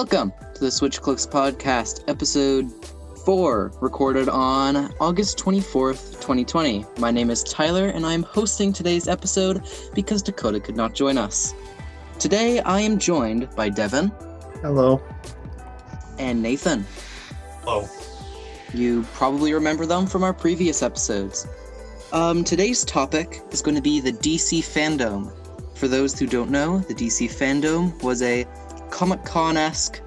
Welcome to the Switch Clicks podcast, episode 4, recorded on August 24th, 2020. My name is Tyler, and I'm hosting today's episode because Dakota could not join us. Today, I am joined by Devon Hello. and Nathan. Hello. You probably remember them from our previous episodes. Um, today's topic is going to be the DC Fandome. For those who don't know, the DC Fandome was a Comic Con esque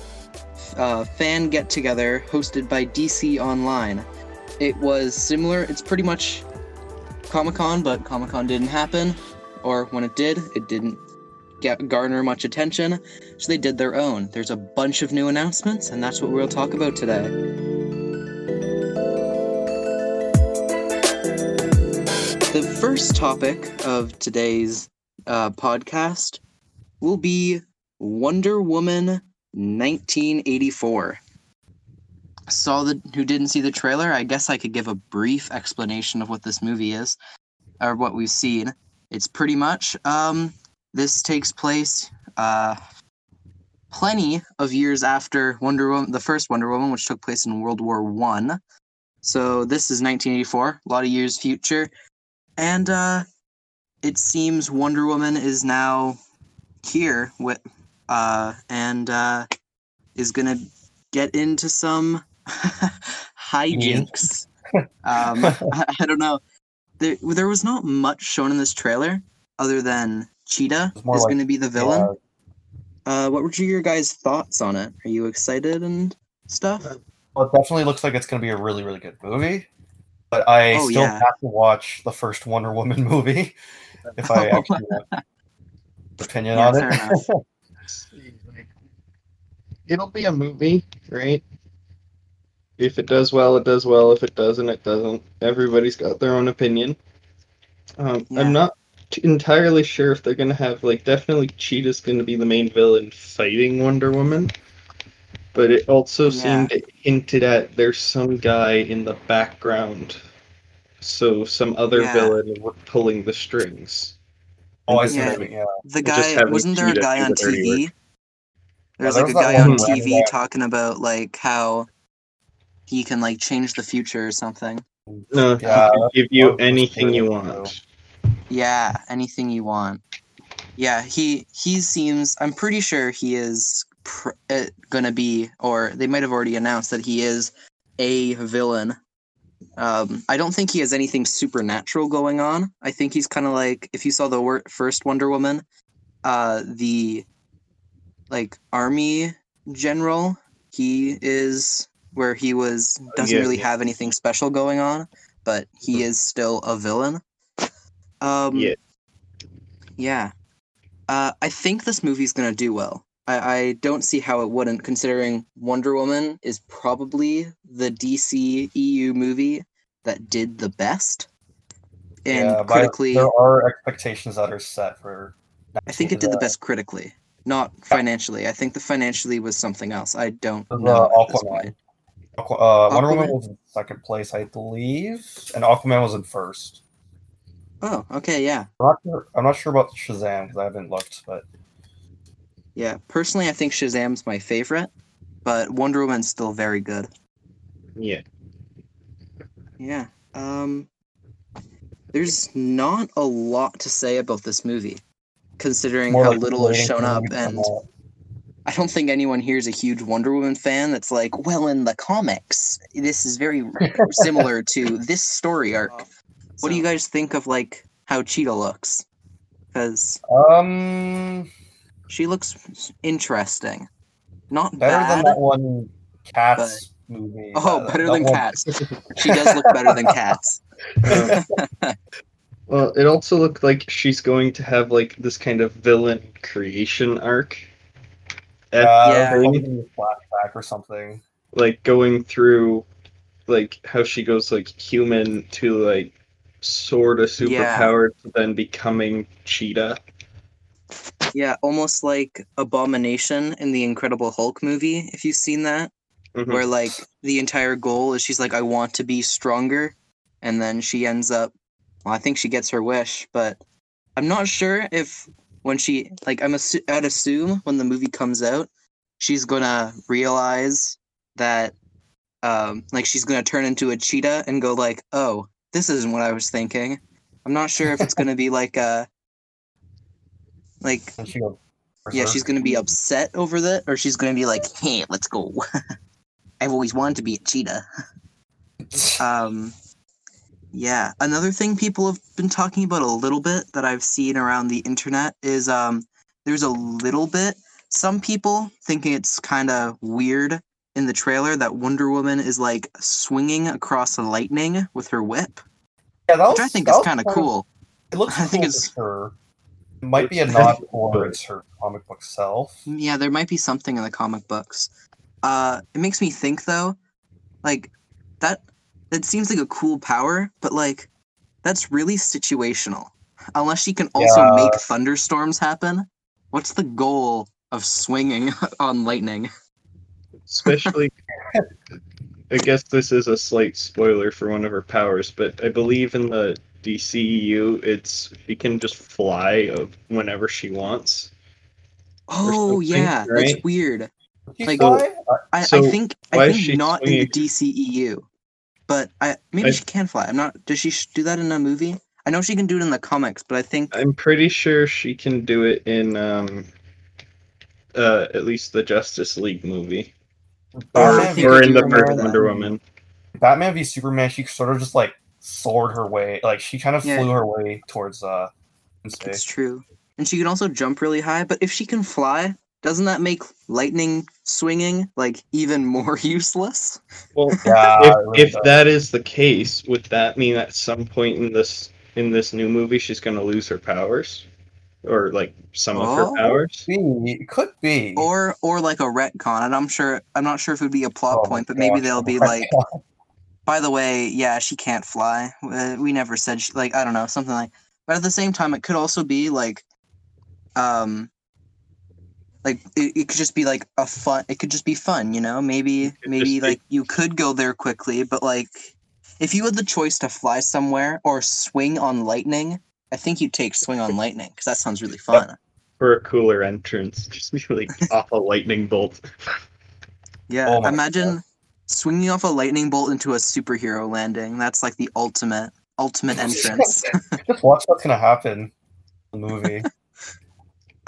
uh, fan get together hosted by DC Online. It was similar, it's pretty much Comic Con, but Comic Con didn't happen, or when it did, it didn't get garner much attention, so they did their own. There's a bunch of new announcements, and that's what we'll talk about today. The first topic of today's uh, podcast will be Wonder Woman 1984. Saw the who didn't see the trailer? I guess I could give a brief explanation of what this movie is, or what we've seen. It's pretty much um, this takes place uh, plenty of years after Wonder Woman, the first Wonder Woman, which took place in World War One. So this is 1984, a lot of years future, and uh, it seems Wonder Woman is now here with uh, and uh, is gonna get into some hijinks. um, I, I don't know. There, there was not much shown in this trailer other than Cheetah is like- going to be the villain. Yeah, Uh, what were your guys' thoughts on it? Are you excited and stuff? well, it definitely looks like it's going to be a really, really good movie. But I Oh, still yeah. have to watch the first Wonder Woman movie if I actually opinion Yeah, on it. Enough. It'll be a movie, right? If it does well, it does well. If it doesn't, it doesn't. Everybody's got their own opinion. Um, Yeah. I'm not t- entirely sure if they're gonna have like definitely Cheetah's gonna be the main villain fighting Wonder Woman, but it also Yeah. seemed hinted at there's some guy in the background, so some other Yeah. villain pulling the strings. oh, I see. Yeah. what you mean, Yeah. The guy wasn't there a guy on the dirty TV? Work. There was Yeah, like a there was guy on TV talking about like how he can like change the future or something. No, Yeah, he can give you anything you want. Yeah, anything you want. Yeah, he he seems. I'm pretty sure he is pr- uh, gonna be, or they might have already announced that he is a villain. Um, I don't think he has anything supernatural going on. I think he's kind of like if you saw the wor- first Wonder Woman, uh, the like army general. He is where he was doesn't Yeah. really have anything special going on, but he is still a villain. Um, Yeah. yeah. Uh, I think this movie's gonna do well. I, I don't see how it wouldn't, considering Wonder Woman is probably the DC EU movie that did the best. And yeah, critically, there are expectations that are set for. I think it did the best critically, not financially. I think the financially was something else. I don't The know at this Aquaman. point. Aqua- Uh, Wonder Woman was in second place, I believe, and Aquaman was in first. Oh, okay, yeah, I'm not sure, I'm not sure about Shazam because I haven't looked, but yeah. Personally, I think Shazam's my favorite, but Wonder Woman's still very good. Yeah. Yeah. Um there's not a lot to say about this movie considering more how like little has shown up movie to come and. I don't think anyone here is a huge Wonder Woman fan that's like, well in the comics this is very similar to this story arc. What do you guys think of like how Cheetah looks? Cuz Um, she looks interesting. Not better bad. than that one Cats movie. Oh, Uh, better than one- Cats. She does look better than Cats. Well, it also looked like she's going to have like this kind of villain creation arc. At Yeah, Yeah. probably gonna be a flashback or something. like going through like how she goes like human to like sort of Yeah. superpowered to then becoming cheetah. Yeah, almost like Abomination in the Incredible Hulk movie, if you've seen that, Mhm. where like the entire goal is she's like, I want to be stronger. And then she ends up, well, I think she gets her wish, but I'm not sure if when she, like, I'm assu- I'd assume when the movie comes out, she's gonna realize that um like she's gonna turn into a cheetah and go like, oh, this isn't what I was thinking. I'm not sure if it's gonna be like a like she goes, yeah, she's gonna be upset over that, or she's gonna be like, hey, let's go. I've always wanted to be a cheetah. Um, yeah. Another thing people have been talking about a little bit that I've seen around the internet is um, there's a little bit. Some people thinking it's kind of weird in the trailer that Wonder Woman is like swinging across the lightning with her whip, yeah, that was, which I think is kind of cool. It looks I think it's- it's her. It might be a nod towards her comic book self. Yeah, there might be something in the comic books. Uh, it makes me think though, like that. That seems like a cool power, but like that's really situational. Unless she can also Yeah. make thunderstorms happen. What's the goal of swinging on lightning? Especially, I guess this is a slight spoiler for one of her powers, but I believe in the DCEU, it's she can just fly of whenever she wants. Oh something, yeah, that's weird. Like- fly? Uh, I, I think I think she not in the swinging? DCEU, but I maybe I- she can fly. I'm not. Does she do that in a movie? I know she can do it in the comics, but I think I'm pretty sure she can do it in um, uh, at least the Justice League movie, Or I or in the first that. Wonder Woman. Batman v Superman, she sort of just like soared her way, like she kind of Yeah. flew her way towards uh Wednesday. It's true. And she can also jump really high, but if she can fly, doesn't that make lightning swinging like even more useless? Well, Yeah, if, really if that is the case, would that mean at some point in this in this new movie she's going to lose her powers, or like some of Oh. her powers? it could be. Or or like a retcon, and I'm sure I'm not sure if it would be a plot Oh point, but maybe gosh, they'll be like, by the way, yeah, she can't fly. Uh, We never said she, like I don't know something like. But at the same time, it could also be like, um, like it, it could just be like a fun. It could just be fun, you know. Maybe maybe be- like you could go there quickly, but like if you had the choice to fly somewhere or swing on lightning, I think you'd take swing on lightning because that sounds really fun. For a cooler entrance, just be like off a lightning bolt. Yeah, Oh my imagine swinging off a lightning bolt into a superhero landing. That's like the ultimate ultimate entrance. just watch what's gonna happen in the movie.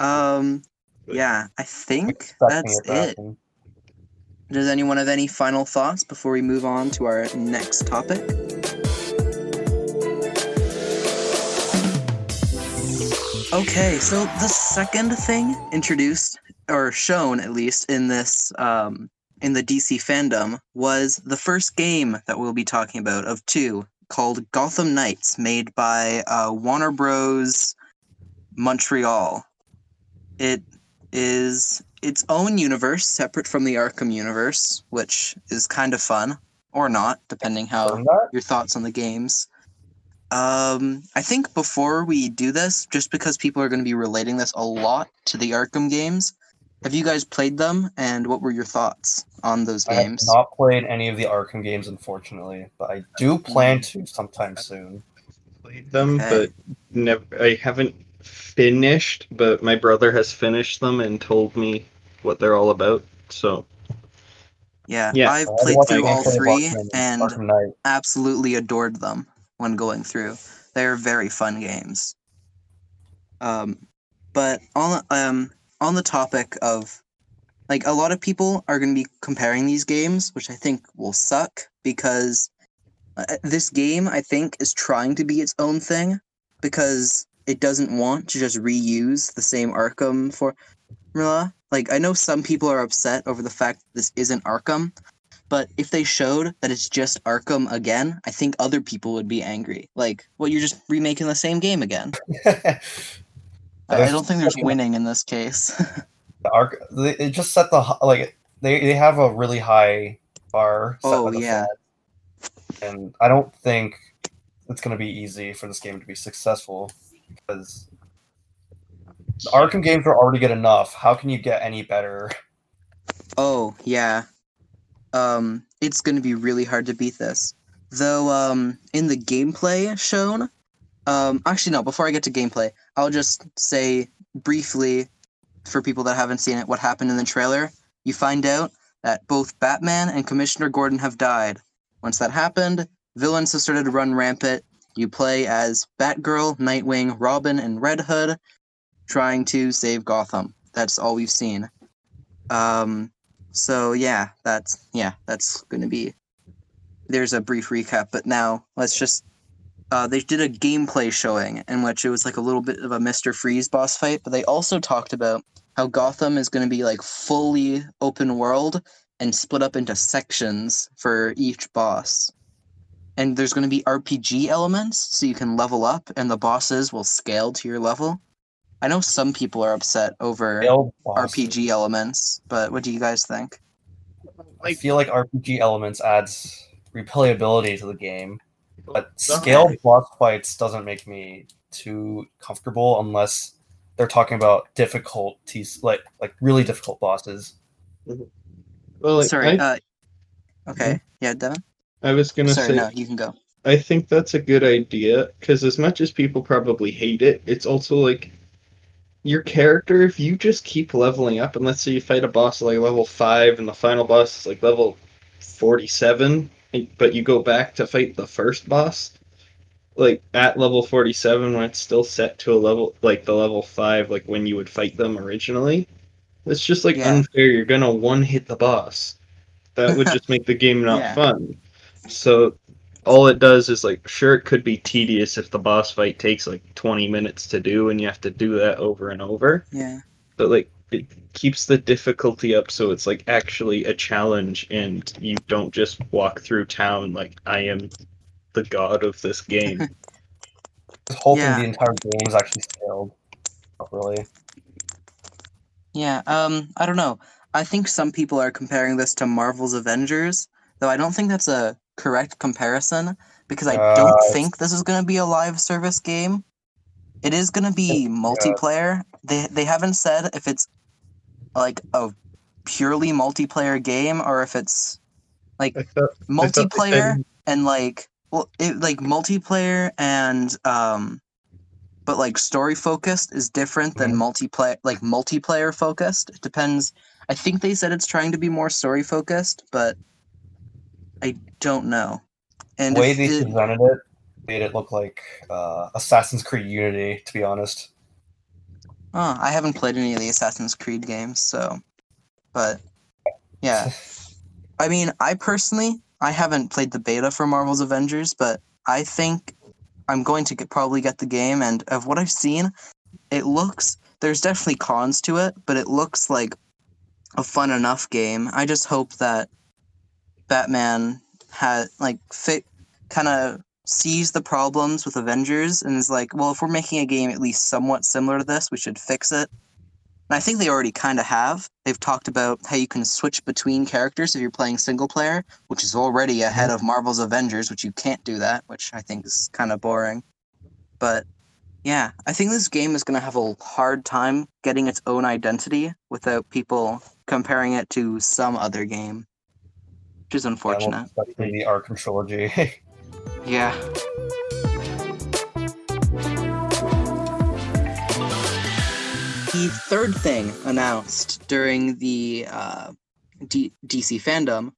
um, yeah, I think that's it. Does anyone have any final thoughts before we move on to our next topic? Okay, so the second thing introduced or shown at least in this um, in the DC Fandome was the first game that we'll be talking about of two called Gotham Knights, made by uh, Warner Bros. Montreal. It is its own universe, separate from the Arkham universe, which is kind of fun or not, depending how your thoughts on the games. Um, I think before we do this, just because people are going to be relating this a lot to the Arkham games, have you guys played them, and what were your thoughts on those games? I have not played any of the Arkham games, unfortunately, but I do plan to sometime soon. Played them, Okay. but never. I haven't finished, but my brother has finished them and told me what they're all about. So Yeah, Yeah. I've played through all three and absolutely adored them when going through. They're very fun games. Um, but on um on the topic of like a lot of people are going to be comparing these games, which I think will suck because uh, this game I think is trying to be its own thing because it doesn't want to just reuse the same Arkham formula. Like I know some people are upset over the fact that this isn't Arkham, but if they showed that it's just Arkham again, I think other people would be angry. Like, well, you're just remaking the same game again. I, I don't think there's winning in this case. the Ark, it just set the like they they have a really high bar. Oh, yeah. and I don't think it's going to be easy for this game to be successful because the Arkham games are already good enough. How can you get any better? oh yeah, um, it's going to be really hard to beat this. Though, um, in the gameplay shown, um, actually no. Before I get to gameplay, I'll just say briefly for people that haven't seen it what happened in the trailer. you find out that both Batman and Commissioner Gordon have died. Once that happened, villains have started to run rampant. You play as Batgirl, Nightwing, Robin, and Red Hood trying to save Gotham. That's all we've seen. Um, so yeah, that's yeah, that's gonna be. There's a brief recap, but now let's just. Uh, they did a gameplay showing in which it was like a little bit of a Mister Freeze boss fight, but they also talked about how Gotham is going to be like fully open world and split up into sections for each boss. And there's going to be RPG elements, so you can level up, and the bosses will scale to your level. I know some people are upset over RPG elements, but what do you guys think? I feel like RPG elements adds replayability to the game, but the- scaled boss fights doesn't make me too comfortable unless they're talking about difficulties, like like really difficult bosses. Well, like, Sorry. I, uh, okay. Yeah, Devon. I was gonna Sorry, say no, you can go. I think that's a good idea because as much as people probably hate it, it's also like your character. If you just keep leveling up, and let's say you fight a boss like level five, and the final boss is like level forty-seven, but you go back to fight the first boss, like at level forty-seven when it's still set to a level like the level five, like when you would fight them originally. It's just like Yeah. unfair. You're gonna one hit the boss. That would just make the game not Yeah. fun. So all it does is like sure it could be tedious if the boss fight takes like 20 minutes to do and you have to do that over and over Yeah. but like it keeps the difficulty up so it's like actually a challenge and you don't just walk through town like i am the god of this game This whole Yeah. thing, the entire game is actually scaled Not really. Yeah, um, I don't know. I think some people are comparing this to Marvel's Avengers, though I don't think that's a correct comparison because I Uh, don't it's- think this is going to be a live service game. It is going to be multiplayer. They they haven't said if it's like a purely multiplayer game or if it's like thought, I thought they multiplayer said- and like well it like multiplayer and um but like story focused is different than multiplayer like multiplayer focused. It depends. I think they said it's trying to be more story focused but i don't know and the way they it- presented it made it look like uh, Assassin's Creed Unity, to be honest. oh, i haven't played any of the assassin's creed games so but yeah I mean, I personally, I haven't played the beta for Marvel's Avengers, but I think I'm going to get, probably get the game. And of what I've seen, it looks there's definitely cons to it, but it looks like a fun enough game. I just hope that Batman had like fit kind of sees the problems with Avengers and is like, well, if we're making a game at least somewhat similar to this, we should fix it. And I think they already kind of have. They've talked about how you can switch between characters if you're playing single player, which is already ahead of Marvel's Avengers, which you can't do that, which I think is kind of boring. But yeah, I think this game is going to have a hard time getting its own identity without people comparing it to some other game, which is unfortunate. especially the Arkham trilogy. Yeah. The third thing announced during the uh, D- DC Fandome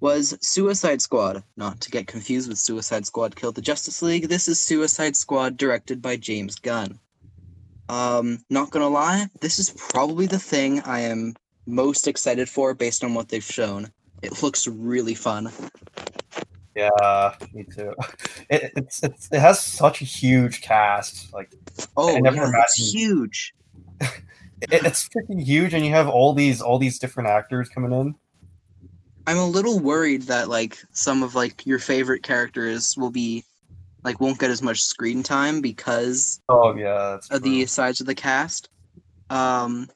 was Suicide Squad. Not to get confused with Suicide Squad Killed the Justice League. This is Suicide Squad directed by James Gunn. Um, not gonna lie, this is probably the thing I am most excited for based on what they've shown. It looks really fun. yeah, me too. It, it's, it's it has such a huge cast. Like Oh, never yeah, it's huge. it, it's freaking huge, and you have all these all these different actors coming in. I'm a little worried that like some of like your favorite characters will be like won't get as much screen time because Oh yeah, of the size of the cast. Um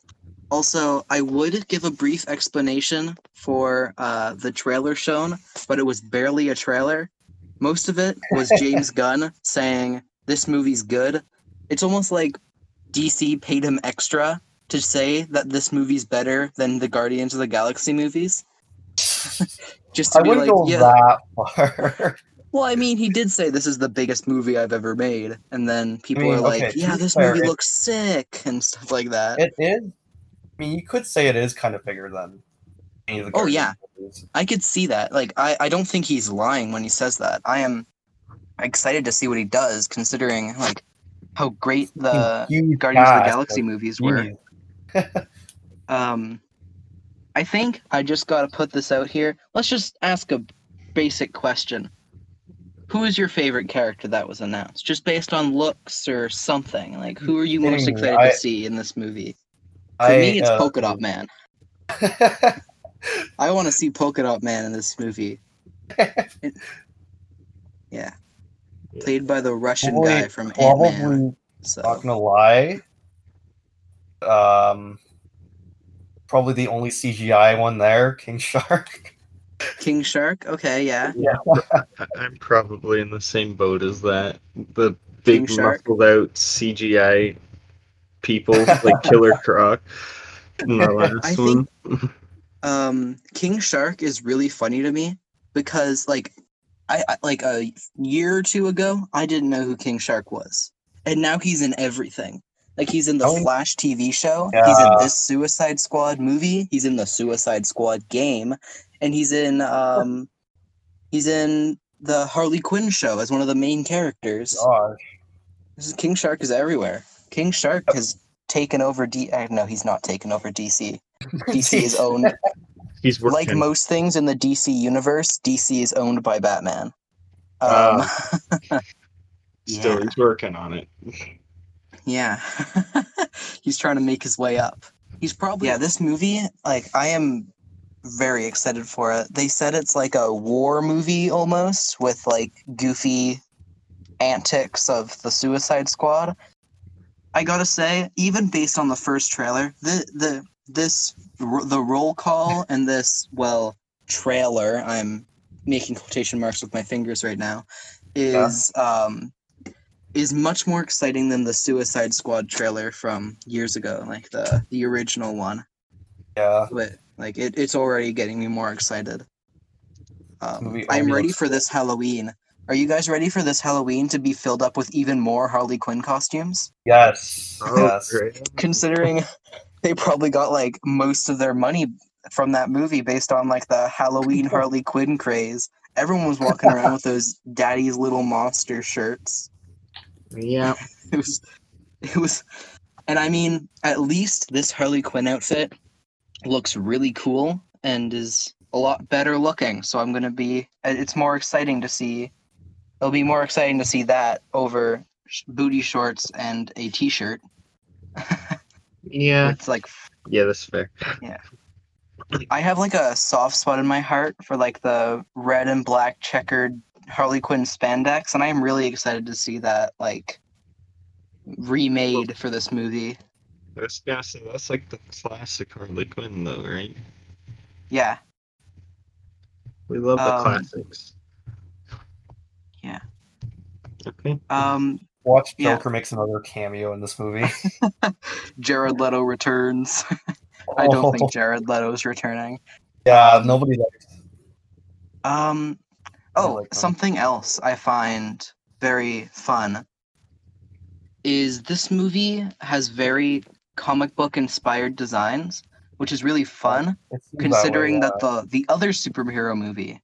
also I would give a brief explanation for uh the trailer shown, but it was barely a trailer. Most of it was James Gunn saying this movie's good. It's almost like DC paid him extra to say that this movie's better than the Guardians of the Galaxy movies. Just to I be wouldn't like, go yeah, that far. well, I mean, he did say this is the biggest movie I've ever made, and then people mean, are like, okay, to "Yeah, this fair, movie looks sick" and stuff like that. it is. I mean, you could say it is kind of bigger than any of the Oh, yeah. movies. I could see that. Like, I, I don't think he's lying when he says that. I am excited to see what he does, considering like how great the Guardians of the Galaxy movies were. Um, I think I just got to put this out here. Let's just ask a basic question. Who is your favorite character that was announced? Just based on looks or something. Like, who are you most excited I- to see in this movie? For I, me, it's uh, Polka Dot Man. I want to see Polka Dot Man in this movie. It- yeah. Played by the Russian Probably- guy from Ant Man. probably not So gonna lie. Um, probably the only CGI one there, King Shark. King Shark. Okay, yeah. I- I'm probably in the same boat as that. The big King Shark? muscled out CGI people like Killer Croc in the last I one. think um King Shark is really funny to me because like I, I like a year or two ago I didn't know who King Shark was. And now he's in everything. Like he's in the Oh. Flash TV show, he's in this Suicide Squad movie, he's in the Suicide Squad game, and he's in um he's in the Harley Quinn show as one of the main characters. Gosh. This is King Shark is everywhere. King Shark has taken over D uh, no, he's not taken over DC. DC is owned He's working. like most things in the DC universe, DC is owned by Batman. Um, Ah. Still, yeah, he's working on it. yeah. he's trying to make his way up. He's probably yeah. This movie, like, I am very excited for it. They said it's like a war movie almost with like goofy antics of the Suicide Squad. I gotta say, even based on the first trailer, the the this the roll call and this well trailer i'm making quotation marks with my fingers right now is um is much more exciting than the suicide squad trailer from years ago like the the original one. Yeah. but like it, it's already getting me more excited. Um, i'm ready looks for this halloween are you guys ready for this halloween to be filled up with even more harley quinn costumes Yes. Oh, yes. considering they probably got like most of their money from that movie based on like the Halloween Harley Quinn craze. Everyone was walking around with those daddy's little monster shirts. Yeah. It was it was and I mean, at least this Harley Quinn outfit looks really cool and is a lot better looking. So I'm going to be it's more exciting to see it'll be more exciting to see that over sh- booty shorts and a t-shirt. Yeah. It's like Yeah, that's fair. Yeah. I have like a soft spot in my heart for like the red and black checkered Harley Quinn spandex, and I am really excited to see that like remade for this movie. That's yeah, so that's like the classic Harley Quinn though, right? Yeah, We love the Um, classics. Yeah. Okay. Um, Watch Yeah. Joker makes another cameo in this movie. Jared Leto returns. I don't Oh, think Jared Leto's returning. Yeah, nobody likes. Um, oh, like something else I find very fun is this movie has very comic book inspired designs, which is really fun. It seems considering way, that, the the other superhero movie,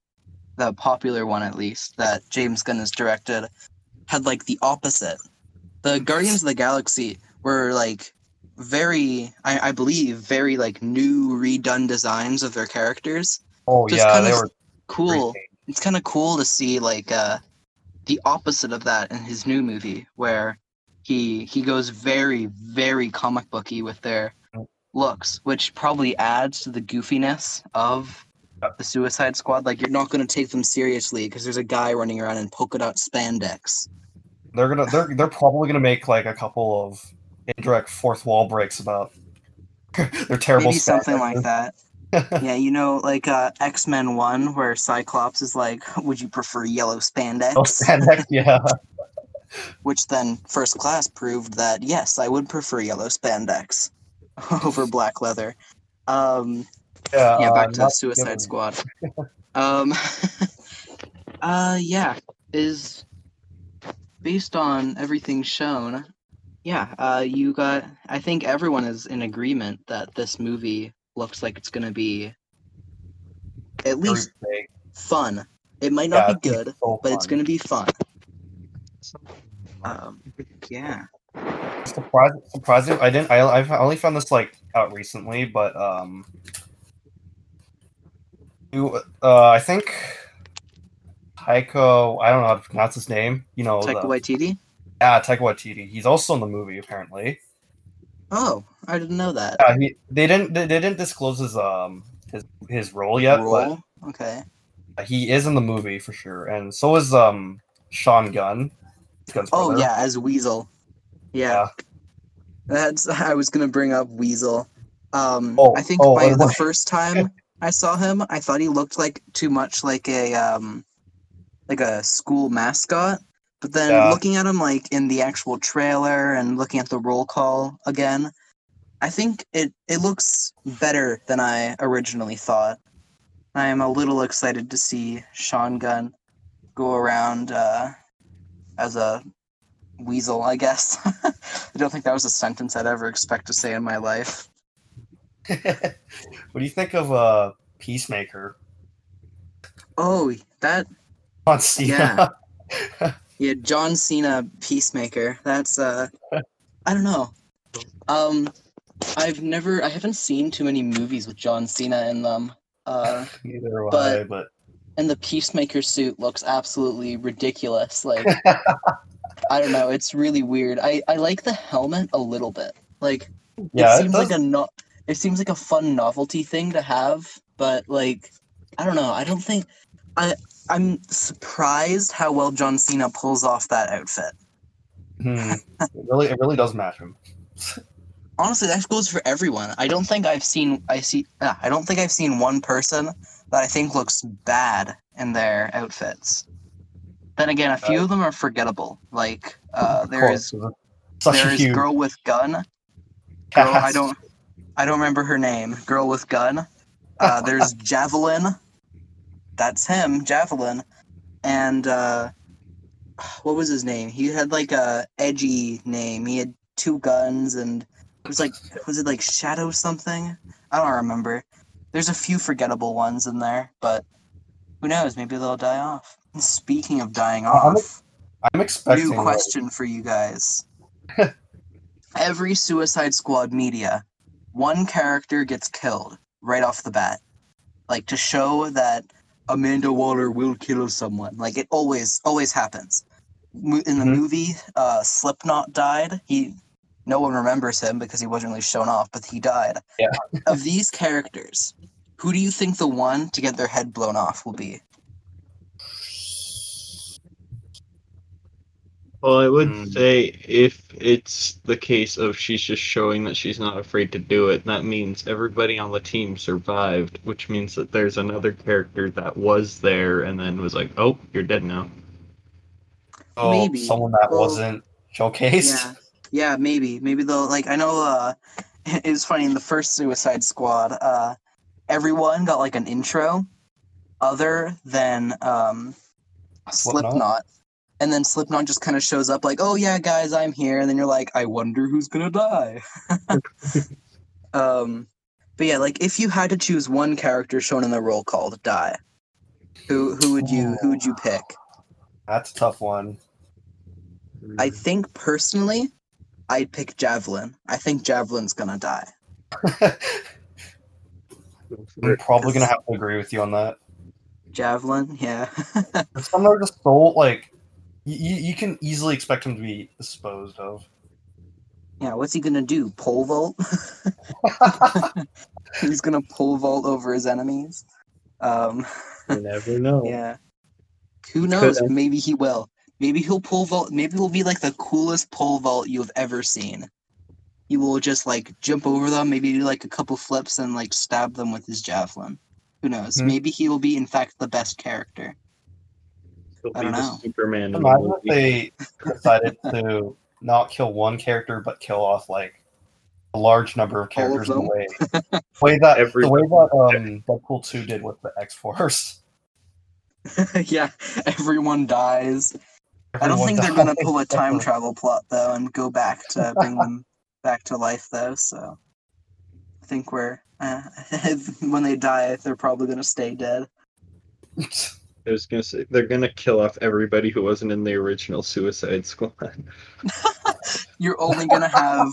the popular one at least that James Gunn has directed, had like the opposite. The Guardians of the Galaxy were like very, I, I believe, very like new redone designs of their characters. Oh just yeah, they were Cool. great. It's kind of cool to see like uh the opposite of that in his new movie where he he goes very very comic booky with their looks which probably adds to the goofiness of the suicide squad like you're not going to take them seriously because there's a guy running around in polka dot spandex They're gonna they're they're probably gonna make like a couple of indirect fourth wall breaks about their terrible maybe something like that yeah you know like uh x-men 1 where cyclops is like would you prefer yellow spandex Oh, spandex, yeah. which then first class proved that yes, I would prefer yellow spandex over black leather. Um, Yeah, yeah, uh, back to not Suicide Squad. um, uh, yeah, is based on everything shown. Yeah, uh, you got. I think everyone is in agreement that this movie looks like it's gonna be at least fun. It might not Yeah, be good, so but it's gonna be fun. Um, yeah. surprising. Surprising. I didn't. I I've only found this like out recently, but um, you uh, I think Taiko. I don't know how to pronounce his name. You know, Taika the, Waititi. yeah, Taika Waititi. He's also in the movie apparently. Oh, I didn't know that. Yeah, he, they didn't. They, they didn't disclose his um his his role yet, Role? Okay. he is in the movie for sure, and so is um Sean Gunn. Gunn's Oh brother. yeah, as Weasel. Yeah. That's I was gonna bring up Weasel. Um Oh, I think oh, by the first time I saw him, I thought he looked like too much like a um like a school mascot. But then Yeah. looking at him like in the actual trailer and looking at the roll call again, I think it it looks better than I originally thought. I am a little excited to see Sean Gunn go around uh, as a weasel, I guess. I don't think that was a sentence I'd ever expect to say in my life. what do you think of uh Peacemaker? Oh, that On Cena. yeah, John Cena Peacemaker. That's uh I don't know. Um I've never I haven't seen too many movies with John Cena in them. Uh Neither But- I, but and the Peacemaker suit looks absolutely ridiculous. Like I don't know, it's really weird. I I like the helmet a little bit. Like yeah, it it seems does- like a no- it seems like a fun novelty thing to have, but like I don't know. I don't think I I'm surprised how well John Cena pulls off that outfit. Hmm. it really it really does match him. Honestly, that goes for everyone. I don't think I've seen I see ah, I don't think I've seen one person that I think looks bad in their outfits. Then again, a few of them are forgettable. Like uh, there is there is girl with gun. Girl, I don't I don't remember her name. Girl with gun. Uh, there's Javelin. That's him, Javelin. And uh, what was his name? He had like a edgy name. He had two guns and it was like was it like Shadow something? I don't remember. There's a few forgettable ones in there, but who knows? Maybe they'll die off. Speaking of dying I'm- off, I'm expecting new like, question for you guys. Every Suicide Squad media, one character gets killed right off the bat. Like to show that Amanda Waller will kill someone. Like it always always happens. In the Mhm. movie, uh, Slipknot died. He no one remembers him because he wasn't really shown off, but he died. Yeah. of these characters, who do you think the one to get their head blown off will be? Well, I would Hmm. say if it's the case of she's just showing that she's not afraid to do it, that means everybody on the team survived, which means that there's another character that was there and then was like, "Oh, you're dead now." oh, maybe. someone that Well, wasn't showcased. Yeah, yeah, maybe, maybe they'll like. I know. uh It was funny in the first Suicide Squad. uh Everyone got like an intro, other than um Slipknot? Slipknot, and then Slipknot just kind of shows up like, "Oh yeah, guys, I'm here," and then you're like, "I wonder who's gonna die." um, but yeah, like if you had to choose one character shown in the roll call to die, who who would you who would you pick? That's a tough one. I think personally, I'd pick Javelin. I think Javelin's gonna die. I'm probably gonna have to agree with you on that. Javelin, yeah. Some are just so like you, you can easily expect him to be disposed of. yeah, what's he gonna do? Pole vault? He's gonna pole vault over his enemies. Um, You never know. yeah. Who knows? Could've. Maybe he will. Maybe he'll pole vault. Maybe he'll be like the coolest pole vault you've ever seen. He will just like jump over them, maybe do like a couple flips and like stab them with his javelin. Who knows? Hmm. Maybe he will be in fact the best character. He'll I be don't the know. Superman. in the Imagine if movie. they decided to not kill one character but kill off like a large number of All of characters in the way, the way that Every- the way that um Deadpool two did with the X Force. yeah, everyone dies. I don't think they're gonna pull a time travel plot though and go back to bring them back to life though. So I think we're Uh, when they die, they're probably gonna stay dead. I was gonna say they're gonna kill off everybody who wasn't in the original Suicide Squad. You're only gonna have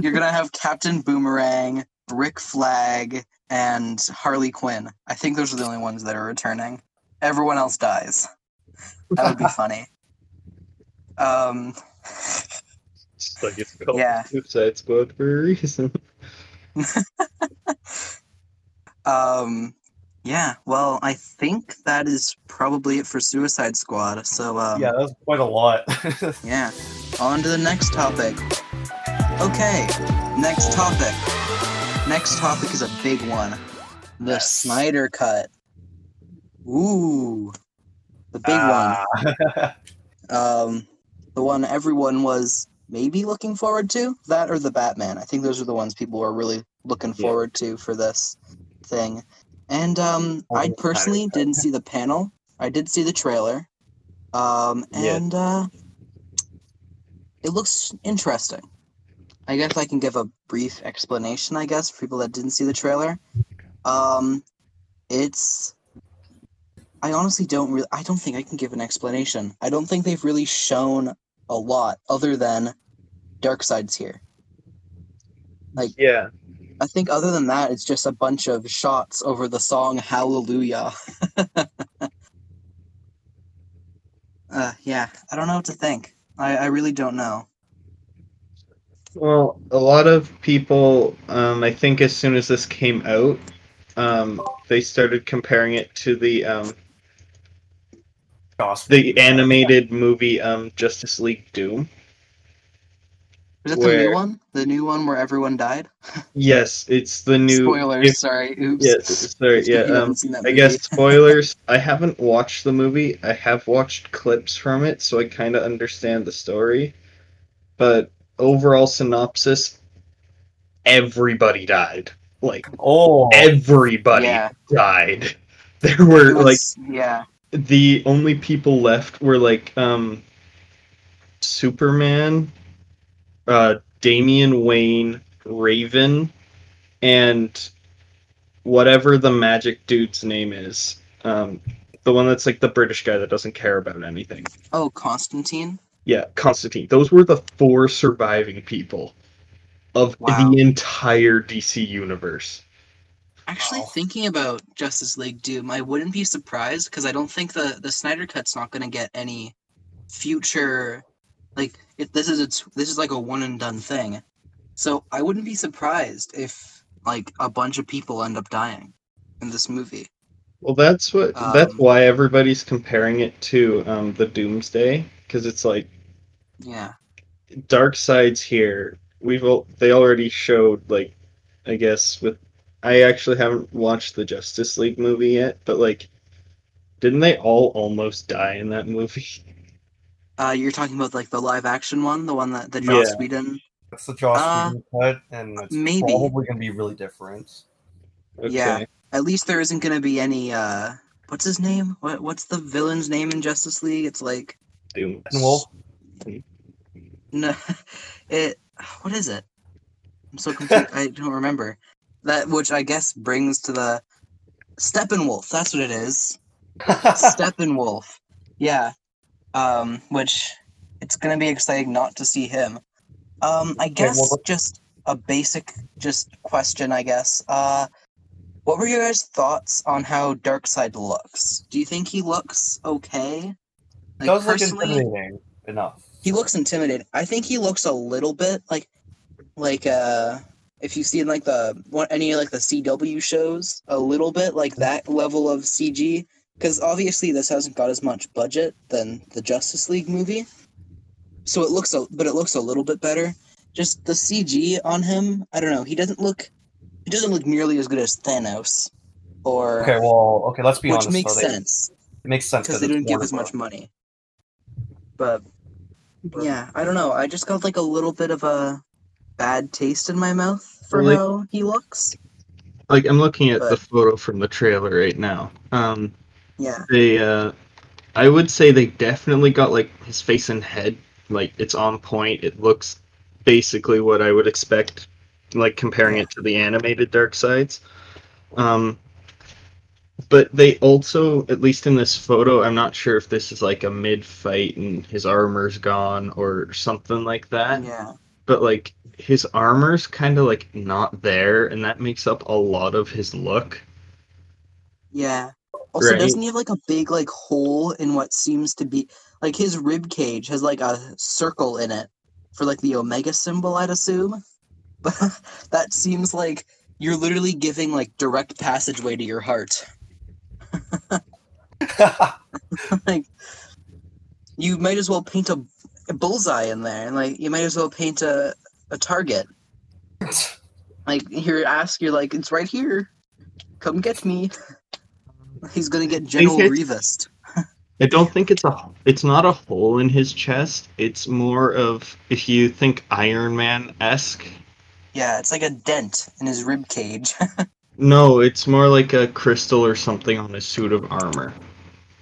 you're gonna have Captain Boomerang, Rick Flag, and Harley Quinn. I think those are the only ones that are returning. Everyone else dies. That would be funny. Um, It's like it's called Yeah. Suicide Squad for a reason. um, yeah. Well, I think that is probably it for Suicide Squad. So, um, yeah, that's quite a lot. Yeah. On to the next topic. Okay. Next topic. Next topic is a big one. The Yes. Snyder Cut. Ooh. The big Ah. one. Um, the one everyone was maybe looking forward to. That or the Batman. I think those are the ones people were really looking Yeah. forward to for this thing. And um, Oh, I personally didn't see the panel. I did see the trailer. Um, and uh, it looks interesting. I guess I can give a brief explanation, I guess, for people that didn't see the trailer. Um, it's. I honestly don't really. I don't think I can give an explanation. I don't think they've really shown a lot other than Darkseid's here. Like, yeah. I think other than that, it's just a bunch of shots over the song Hallelujah. uh, yeah, I don't know what to think. I, I really don't know. Well, a lot of people, um, I think, as soon as this came out, um, they started comparing it to the um, the animated movie um, Justice League Doom. Is that the new one? The new one where everyone died? Yes, it's the new. Spoilers, if- sorry. Oops. yeah, sorry. Yeah. Um, I guess spoilers. I haven't watched the movie. I have watched clips from it, so I kind of understand the story. But overall synopsis: everybody died. Like Oh, everybody Yeah. died. There were It like yeah. the only people left were like um Superman, uh Damian Wayne, Raven, and whatever the magic dude's name is. Um the one that's like the British guy that doesn't care about anything. Oh, Constantine. Yeah, Constantine. Those were the four surviving people of Wow. the entire DC universe. Actually, Wow. thinking about Justice League Doom, I wouldn't be surprised because I don't think the the Snyder Cut's not going to get any future. Like, if this is its this is like a one and done thing, so I wouldn't be surprised if like a bunch of people end up dying in this movie. Well, that's what. that's Um, why everybody's comparing it to um, the Doomsday because it's like Yeah, Darkseid's here. We've they already showed like, I guess with. I actually haven't watched the Justice League movie yet, but like, didn't they all almost die in that movie? uh, you're talking about like the live action one, the one that the Joss Yeah. Whedon. That's the Josh Uh, Whedon cut, and it's maybe. probably gonna be really different. Okay. Yeah. At least there isn't going to be any. uh What's his name? What What's the villain's name in Justice League? It's like Doom. Wolf. No, it. What is it? I'm so confused. I don't remember. That which I guess brings to the Steppenwolf. That's what it is. Steppenwolf. Yeah. Um. Which it's gonna be exciting not to see him. Um. I guess just a basic just question. I guess. Uh. What were your guys' thoughts on how Darkseid looks? Do you think he looks okay? It does look intimidating enough. he looks intimidating. I think he looks a little bit like like uh if you see in like the one any like the CW shows, a little bit like that level of CG because obviously this hasn't got as much budget than the Justice League movie. So it looks a but it looks a little bit better. Just the CG on him, I don't know, he doesn't look he doesn't look nearly as good as Thanos or Okay, well, okay, let's be which honest. makes though, they- sense It makes sense because they didn't give as much money. But yeah, I don't know. I just got like a little bit of a bad taste in my mouth for Like- how he looks. Like I'm looking at the photo from the trailer right now. Um, Yeah, they uh, I would say they definitely got like his face and head like it's on point. It looks basically what I would expect like comparing it to the animated Darkseids. Um, but they also, at least in this photo, I'm not sure if this is like a mid fight and his armor's gone or something like that. Yeah. But like his armor's kind of like not there, and that makes up a lot of his look. Yeah. Also, Right. doesn't he have like a big like hole in what seems to be like his rib cage has like a circle in it for like the omega symbol, I'd assume. But that seems like you're literally giving like direct passageway to your heart. like you might as well paint a, a bullseye in there, and like you might as well paint a a target. Like you're asked, you're like, it's right here. Come get me. He's gonna get General Grievous. I don't think it's a it's not a hole in his chest. It's more of if you think Iron Man esque. Yeah, it's like a dent in his rib cage. No, it's more like a crystal or something on his suit of armor.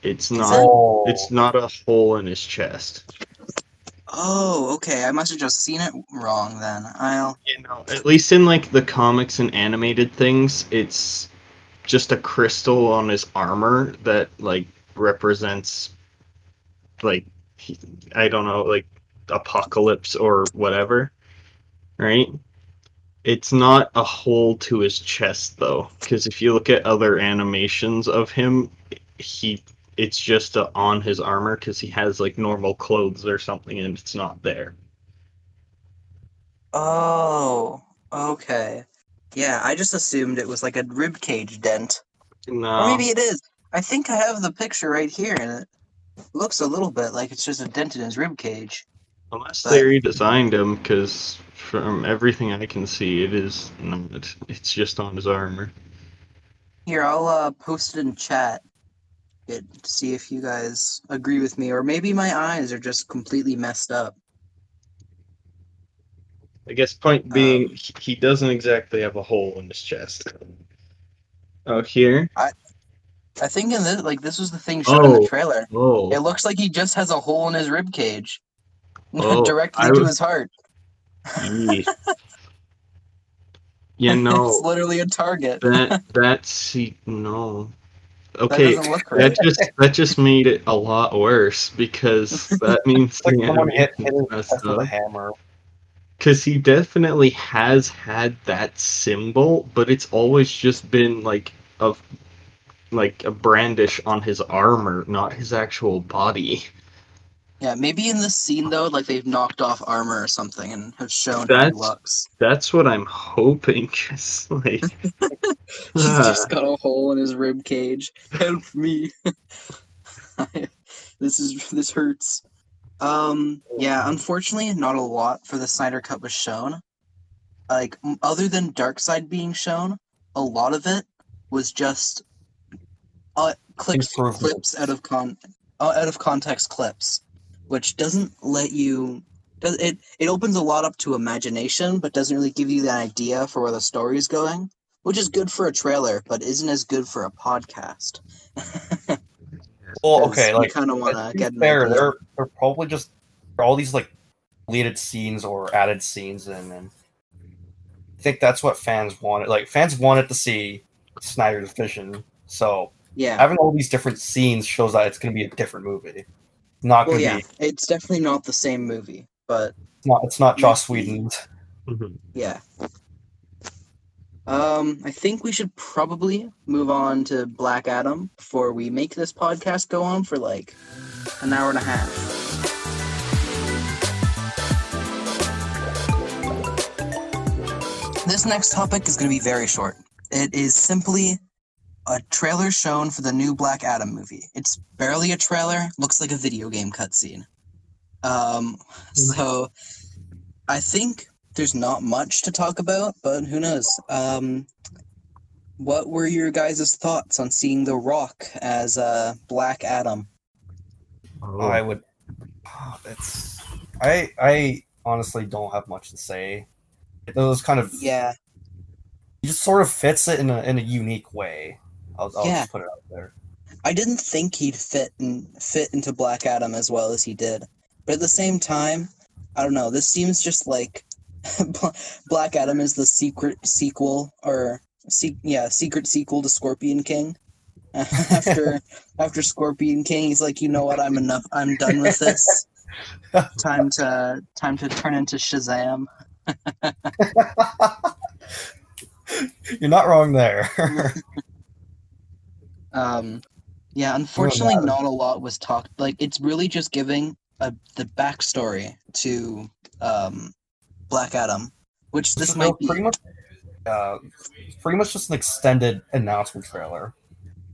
It's not. oh, It's not a hole in his chest. oh, okay. I must have just seen it wrong then. I'll. You know, at least in like the comics and animated things, it's just a crystal on his armor that like represents like I don't know, like apocalypse or whatever. Right? It's not a hole to his chest though, because if you look at other animations of him, he it's just uh on his armor because he has like normal clothes or something and it's not there. Oh, okay. Yeah, I just assumed it was like a rib cage dent. No. Or maybe it is. I think I have the picture right here, and it looks a little bit like it's just a dent in his rib cage. Unless But- they redesigned him, because from everything I can see, it is not. It's just on his armor. Here, I'll uh, post it in chat. It, to see if you guys agree with me, or maybe my eyes are just completely messed up. I guess point being, Um, he, he doesn't exactly have a hole in his chest. Oh, here? I I think in this, like this was the thing shown in Oh. the trailer. Oh. It Oh, looks like he just has a hole in his rib cage, Oh, directly I to was- his heart. Yeah, no, it's literally a target. that that's no. that Okay, doesn't right. that just that just made it a lot worse because that means like the someone hit, hit animation's his with a hammer. Because he definitely has had that symbol, but it's always just been like a like a brandish on his armor, not his actual body. Yeah, maybe in this scene though, like they've knocked off armor or something and have shown how That's- looks. That's what I'm hoping. 'cause, like, He's ah, just got a hole in his rib cage. Help me. this is this hurts. Um yeah, unfortunately not a lot for the Snyder Cut was shown. Like other than Darkseid being shown, a lot of it was just uh clips clips out of con uh, out of context clips, which doesn't let you does it it opens a lot up to imagination but doesn't really give you the idea for where the story is going which is good for a trailer, but isn't as good for a podcast. Well, 'Cause okay, you like kind of want to to be get an fair, they're they're probably just for all these like deleted scenes or added scenes, and, and I think that's what fans wanted. Like fans wanted to see Snyder's vision, so Yeah. having all these different scenes shows that it's going to be a different movie. Not Well, going to yeah, be. it's definitely not the same movie, but It's not. It's not Joss Whedon's. mhm. yeah. Um, I think we should probably move on to Black Adam before we make this podcast go on for like an hour and a half. This next topic is going to be very short. It is simply a trailer shown for the new Black Adam movie. It's barely a trailer, looks like a video game cutscene. Um, so I think there's not much to talk about, but who knows? Um, what were your guys' thoughts on seeing The Rock as uh, Black Adam? Oh, I would. It's. I I honestly don't have much to say. It was kind of. Yeah, He just sort of fits it in a in a unique way. I'll, I'll Yeah. just put it out there. I didn't think he'd fit in, fit into Black Adam as well as he did, but at the same time, I don't know. This seems just like Black Adam is the secret sequel, or se- yeah, secret sequel to Scorpion King. after after Scorpion King, he's like, you know what? I'm enough. I'm done with this. time to time to turn into Shazam. You're not wrong there. Um, yeah, unfortunately, matter. not a lot was talked. Like, it's really just giving a, the backstory to um, Black Adam, which this No, might be. pretty much. Uh, pretty much just an extended announcement trailer.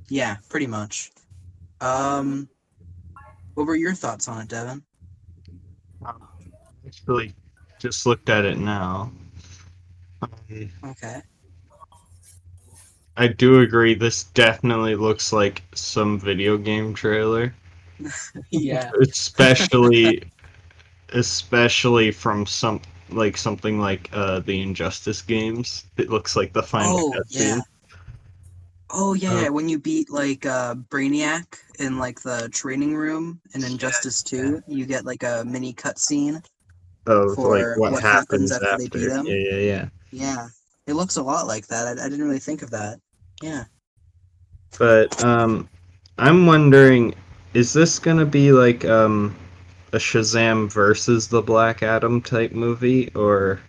Yeah, pretty much. Um, what were your thoughts on it, Devon? Actually, just looked at it now. Um, Okay. I do agree. This definitely looks like some video game trailer, Yeah. especially, especially from some like something like uh the Injustice games. It looks like the final Oh yeah. cutscene. Oh yeah, Uh, yeah. When you beat like uh, Brainiac in like the training room in Injustice Two, you get like a mini cutscene. Of For like what, what happens, happens after after. they beat him? Yeah, yeah, yeah. Yeah, it looks a lot like that. I, I didn't really think of that. Yeah. But um, I'm wondering, is this gonna be like um a Shazam versus the Black Adam type movie, or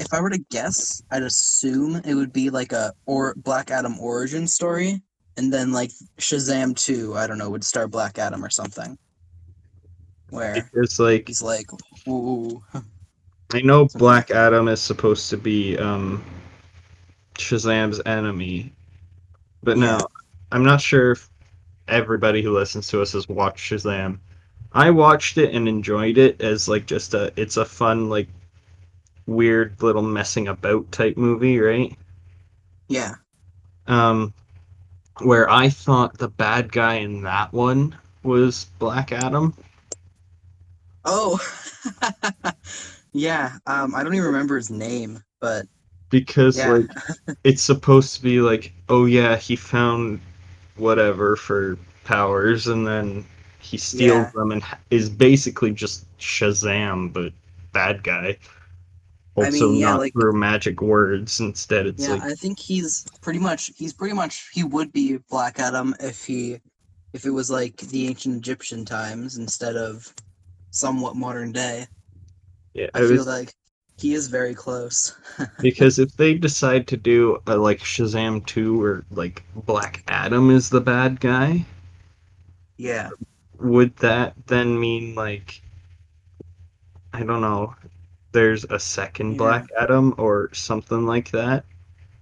If I were to guess, I'd assume it would be like a or Black Adam origin story, and then like Shazam Two, I don't know, would star Black Adam or something, where it's like he's like, ooh, I know Black. Adam is supposed to be um Shazam's enemy, but no, I'm not sure if everybody who listens to us has watched Shazam. I watched it and enjoyed it as like just a it's a fun like weird little messing about type movie, right? yeah, um, where I thought the bad guy in that one was Black Adam. oh, yeah. Um, I don't even remember his name, but Because Yeah. like it's supposed to be like, oh yeah, he found whatever for powers and then he steals Yeah. them and is basically just Shazam but bad guy. I Also mean, yeah, not like- through magic words. Instead it's yeah, like I think he's pretty much he's pretty much he would be Black Adam if he if it was like the ancient Egyptian times instead of somewhat modern day. yeah, I I feel like he is very close. because if they decide to do a, like Shazam 2 or like Black Adam is the bad guy, yeah. Would that then mean like I don't know, there's a second Yeah. Black Adam or something like that?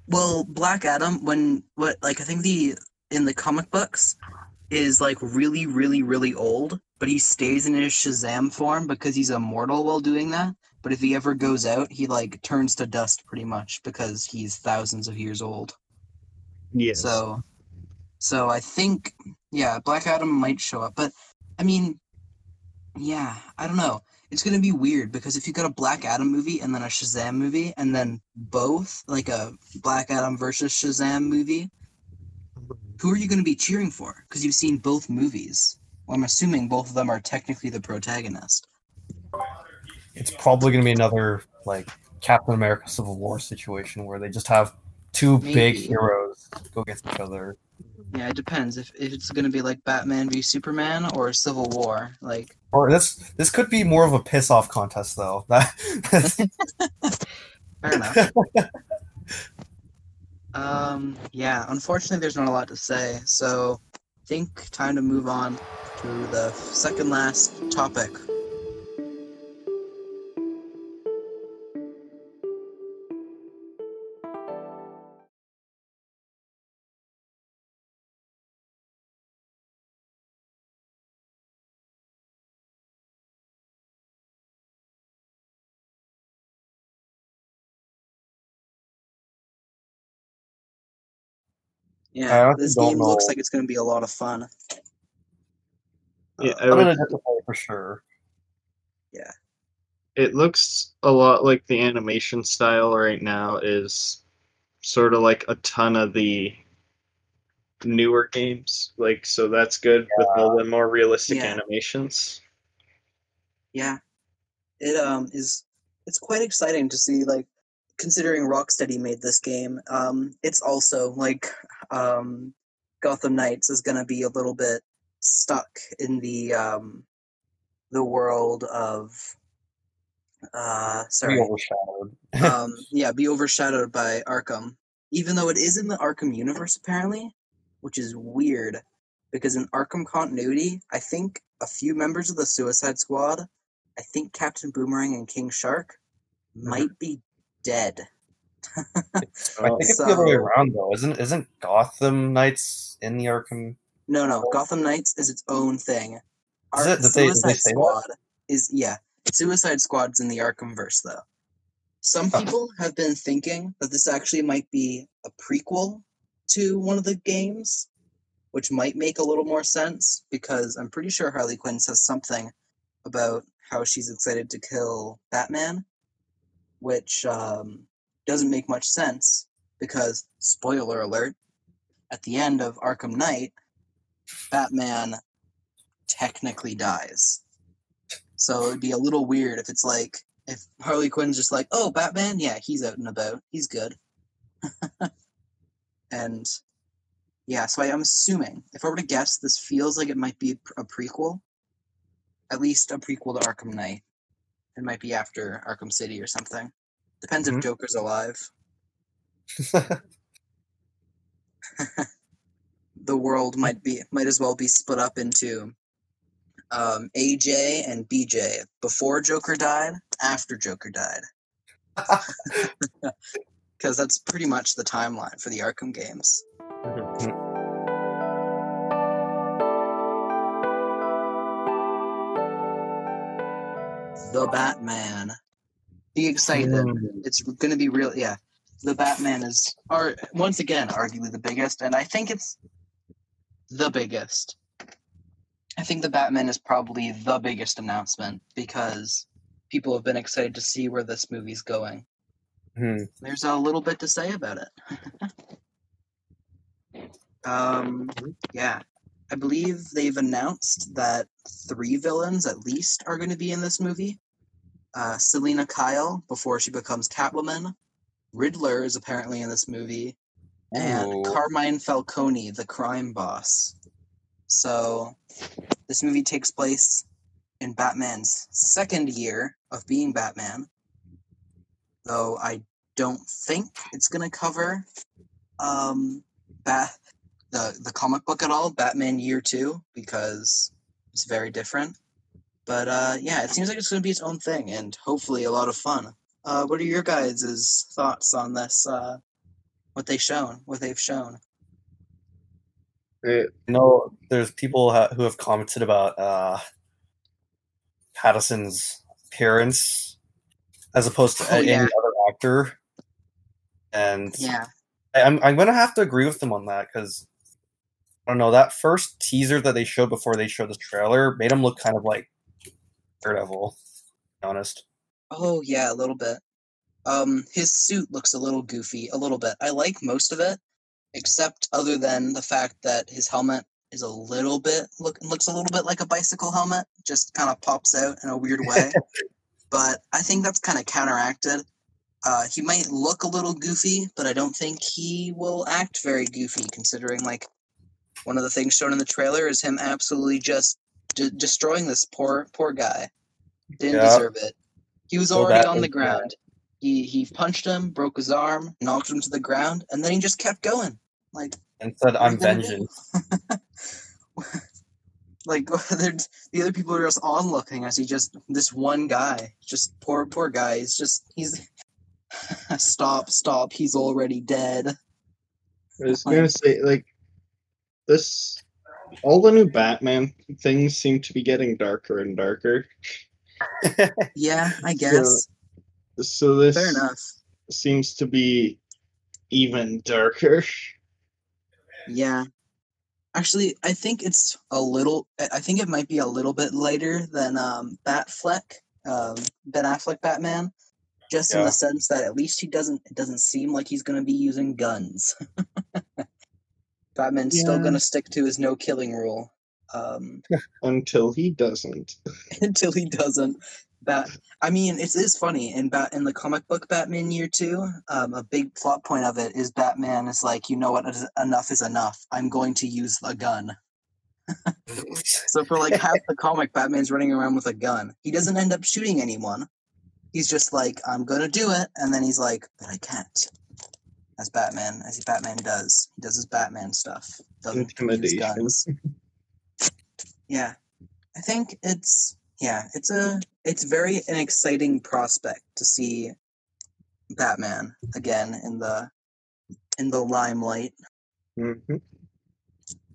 Well, Black Adam, when what like I think the in the comic books is like really, really, really old, but he stays in his Shazam form because he's immortal while doing that. But if he ever goes out, he like turns to dust pretty much because he's thousands of years old. Yes. So, so I think yeah, Black Adam might show up, but I mean, yeah, I don't know. It's gonna be weird because if you got a Black Adam movie and then a Shazam movie and then both like a Black Adam versus Shazam movie, who are you gonna be cheering for? Because you've seen both movies. Well, I'm assuming both of them are technically the protagonist. It's probably to be another like Captain America Civil War situation where they just have two big heroes go against each other. Yeah, it depends if, if it's gonna be like Batman v Superman or Civil War. Like, Or this this could be more of a piss off contest though. Fair enough. Um, yeah, unfortunately, there's not a lot to say, so I think time to move on to the second last topic. Yeah, honestly this don't game looks like it's going to be a lot of fun. yeah, I I'm gonna have to play for sure. Yeah. It looks a lot like the animation style right now is sort of like a ton of the newer games. Like so that's good with all the more realistic Yeah. animations. Yeah, it um is it's quite exciting to see like considering Rocksteady made this game. Um, it's also like um, Gotham Knights is going to be a little bit stuck in the um, the world of uh, Be overshadowed. um, yeah, be overshadowed by Arkham, even though it is in the Arkham universe apparently, which is weird because in Arkham continuity, I think a few members of the Suicide Squad, I think Captain Boomerang and King Shark, might be dead. I think it's the other way around though. Isn't isn't Gotham Knights in the Arkham? No, no, Gotham Knights is its own thing. Is it? Did they- did they Suicide? Squad is yeah. Suicide Squad's in the Arkham verse though. Some people have been thinking that this actually might be a prequel to one of the games, which might make a little more sense because I'm pretty sure Harley Quinn says something about how she's excited to kill Batman, which um, doesn't make much sense because, spoiler alert, at the end of Arkham Knight, Batman technically dies. So it'd be a little weird if it's like if Harley Quinn's just like, "Oh, Batman, yeah, he's out and about, he's good," and yeah. So I, I'm assuming, if I were to guess, this feels like it might be a prequel, at least a prequel to Arkham Knight. It might be after Arkham City or something. Depends Mhm. if Joker's alive. the world might be might as well be split up into um, AJ and BJ before Joker died, after Joker died, because that's pretty much the timeline for the Arkham games. The Batman. Be excited. It's going to be real. Yeah, the Batman is, are once again arguably the biggest, and I think it's the biggest. I think the Batman is probably the biggest announcement because people have been excited to see where this movie's going. Hmm. There's a little bit to say about it. um, yeah, I believe they've announced that three villains at least are going to be in this movie. Uh, Selina Kyle before she becomes Catwoman. Riddler is apparently in this movie, and Ooh. Carmine Falcone, the crime boss. So, this movie takes place in Batman's second year of being Batman. Though I don't think it's going to cover um, Bat the the comic book at all, Batman Year Two, because it's very different. But uh, yeah, it seems like it's going to be its own thing, and hopefully a lot of fun. Uh, what are your guys' thoughts on this? Uh, what they shown, what they've shown? You know, there's people ha- who have commented about uh, Pattinson's appearance as opposed to Oh, a- yeah. any other actor, and Yeah, I- I'm I'm gonna have to agree with them on that because I don't know that first teaser that they showed before they showed the trailer made him look kind of like Daredevil. To be honest, Oh yeah, a little bit. Um, his suit looks a little goofy, a little bit. I like most of it, except other than the fact that his helmet is a little bit look looks a little bit like a bicycle helmet, just kind of pops out in a weird way. but I think that's kind of counteracted. Uh, he might look a little goofy, but I don't think he will act very goofy, considering like one of the things shown in the trailer is him absolutely just de- destroying this poor poor guy. Didn't Yeah. deserve it. He was So already on the is, ground. He he punched him, broke his arm, knocked him to the ground, and then he just kept going. Like and said, "I'm you vengeance." like the other people are just onlooking as he just this one guy, just poor poor guy. He's just he's stop stop. He's already dead. I was gonna say like this. All the new Batman things seem to be getting darker and darker. Yeah, I guess. So this Fair enough. seems to be even darker. Yeah. Actually, I think it's a little. I think it might be a little bit lighter than um, Batfleck, um, Ben Affleck Batman, just in the sense that at least he doesn't. It doesn't seem like he's going to be using guns. Batman's still going to stick to his no killing rule um, Until he doesn't. until he doesn't. Bat. I mean, it is funny in Bat in the comic book Batman Year Two. Um, a big plot point of it is Batman is like, you know what? Enough is enough. I'm going to use a gun. so for like half the comic, Batman's running around with a gun. He doesn't end up shooting anyone. He's just like, I'm gonna do it, and then he's like, but I can't. As Batman, as Batman does, he does his Batman stuff. Doesn't use guns. Yeah, I think it's yeah, it's a it's very an exciting prospect to see Batman again in the in the limelight. hmm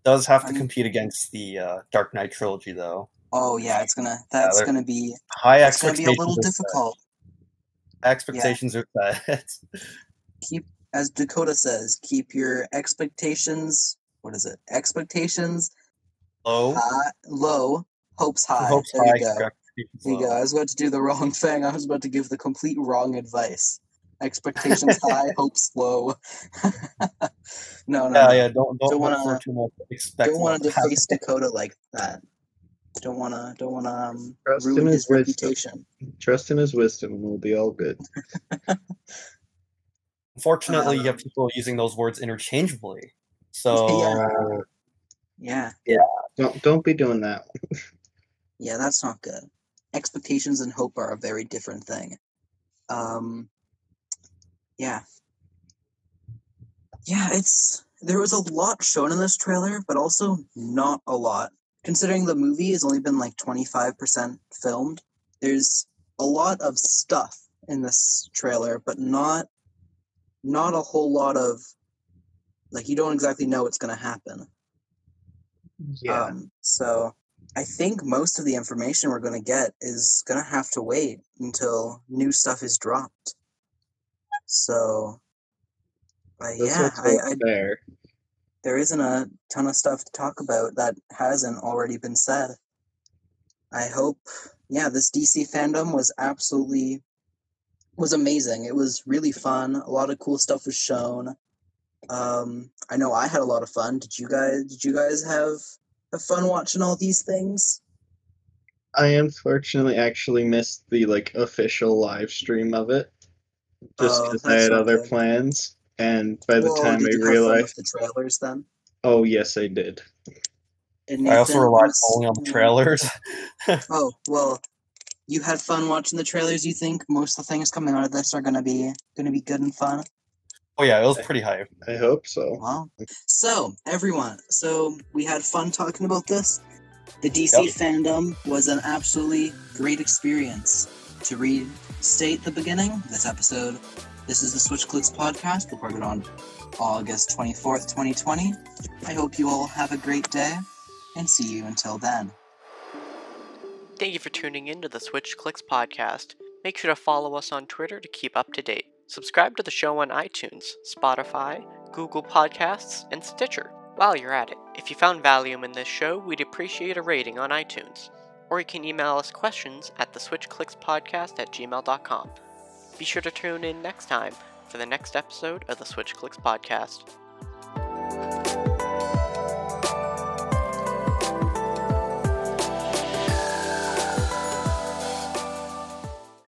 Does have to I'm- compete against the uh, Dark Knight trilogy, though. Oh yeah, it's gonna that's they're- gonna be High it's gonna be a expectations. little difficult. Expectations are set. Keep as Dakota says, keep your expectations. What is it? Expectations Low. high, low, hopes high. Hopes there high. you go. There you go. I was about to do the wrong thing. I was about to give the complete wrong advice. Expectations high, hopes low. no, no, Yeah, no. yeah. Don't don't, Don't wanna- for too. Expect don't want to face Dakota like that. Don't want to. Don't want to um, ruin in his his wisdom. reputation. Trust in his wisdom, and we'll be all good. Unfortunately, you have Um, people using those words interchangeably. So Yeah, Yeah. Don't don't be doing that. yeah, that's not good. Expectations and hope are a very different thing. Um, yeah, yeah. It's there was a lot shown in this trailer, but also not a lot. Considering the movie has only been like twenty five percent filmed, there's a lot of stuff in this trailer, but not not a whole lot of like you don't exactly know what's going to happen. Yeah. Um, so I think most of the information we're going to get is going to have to wait until new stuff is dropped. So, but That's yeah, I, I, fair. there isn't a ton of stuff to talk about that hasn't already been said. I hope, yeah, this DC Fandome was absolutely was amazing. It was really fun. A lot of cool stuff was shown. Um, I know I had a lot of fun. Did you guys? Did you guys have have fun watching all these things? I unfortunately actually missed the like official live stream of it, just Oh, because I had not other good. plans. And by the Well, time did I you have fun realized, with the trailers then. oh yes, I did. And I also Nathan, relied who's- solely on the trailers. Oh well, you had fun watching the trailers. You think most of the things coming out of this are gonna be gonna be good and fun? oh yeah, it was pretty hype. I hope so. Wow. So, everyone, so we had fun talking about this. The DC Yep. Fandome was an absolutely great experience. To restate the beginning, this episode, this is the Switch Clicks podcast, recorded on August 24th, 2020. I hope you all have a great day, and see you until then. Thank you for tuning in to the Switch Clicks podcast. Make sure to follow us on Twitter to keep up to date. Subscribe to the show on iTunes, Spotify, Google Podcasts, and Stitcher. While you're at it, if you found value in this show, we'd appreciate a rating on iTunes. Or you can email us questions at the switchclickspodcast at gmail.com. Be sure to tune in next time for the next episode of the Switch Clicks podcast.